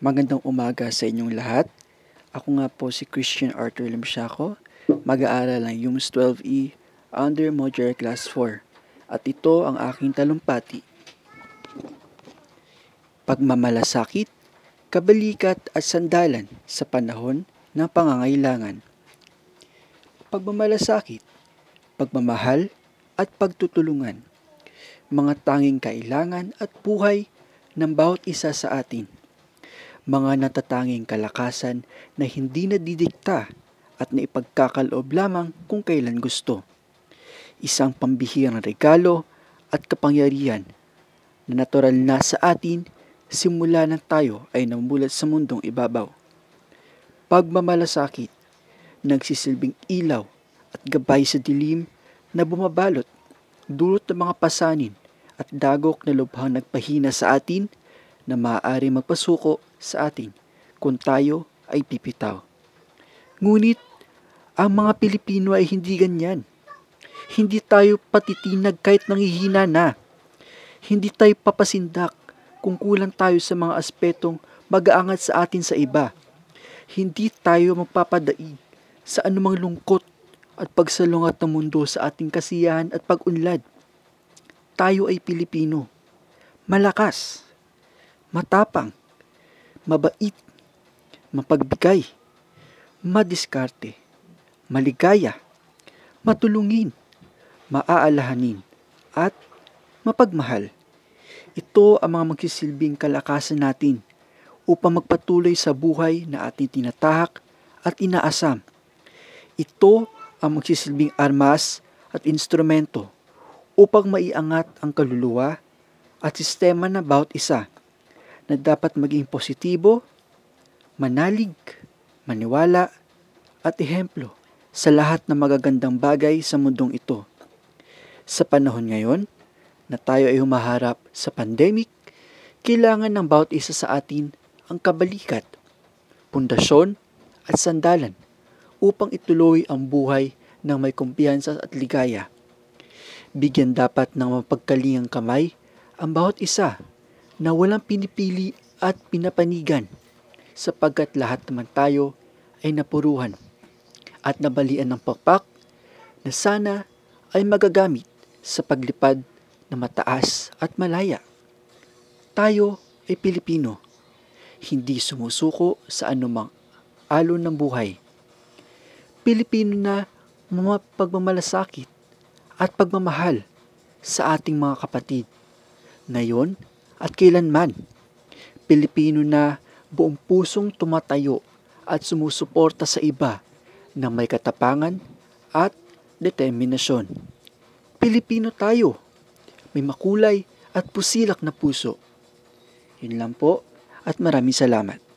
Magandang umaga sa inyong lahat. Ako nga po si Christian Arthur Limsiaco, mag-aaral ng UMS 12E under Modular Class 4 at ito ang aking talumpati. Pagmamalasakit, kabalikat at sandalan sa panahon ng pangangailangan. Pagmamalasakit, pagmamahal at pagtutulungan, mga tanging kailangan at buhay ng bawat isa sa atin mga natatanging kalakasan na hindi nadidikta at naipagkakaloob lamang kung kailan gusto. Isang pambihirang regalo at kapangyarihan na natural na sa atin simula na tayo ay namulat sa mundong ibabaw. Pagmamalasakit, nagsisilbing ilaw at gabay sa dilim na bumabalot, dulot ng mga pasanin at dagok na lubhang nagpahina sa atin na maaari magpasuko sa atin kung tayo ay pipitaw. Ngunit, ang mga Pilipino ay hindi ganyan. Hindi tayo patitinag kahit nangihina na. Hindi tayo papasindak kung kulang tayo sa mga aspetong mag-aangat sa atin sa iba. Hindi tayo magpapadaig sa anumang lungkot at pagsalungat ng mundo sa ating kasiyahan at pag-unlad. Tayo ay Pilipino. Malakas matapang, mabait, mapagbigay, madiskarte, maligaya, matulungin, maaalahanin, at mapagmahal. Ito ang mga magsisilbing kalakasan natin upang magpatuloy sa buhay na ating tinatahak at inaasam. Ito ang magsisilbing armas at instrumento upang maiangat ang kaluluwa at sistema na bawat isa na dapat maging positibo, manalig, maniwala, at ehemplo sa lahat ng magagandang bagay sa mundong ito. Sa panahon ngayon na tayo ay humaharap sa pandemic, kailangan ng bawat isa sa atin ang kabalikat, pundasyon at sandalan upang ituloy ang buhay ng may kumpiyansa at ligaya. Bigyan dapat ng mapagkalingang kamay ang bawat isa na walang pinipili at pinapanigan sapagkat lahat naman tayo ay napuruhan at nabalian ng pakpak na sana ay magagamit sa paglipad na mataas at malaya. Tayo ay Pilipino, hindi sumusuko sa anumang alon ng buhay. Pilipino na pagmamalasakit at pagmamahal sa ating mga kapatid. Ngayon at kailanman. Pilipino na buong pusong tumatayo at sumusuporta sa iba na may katapangan at determinasyon. Pilipino tayo, may makulay at pusilak na puso. Yun lang po at maraming salamat.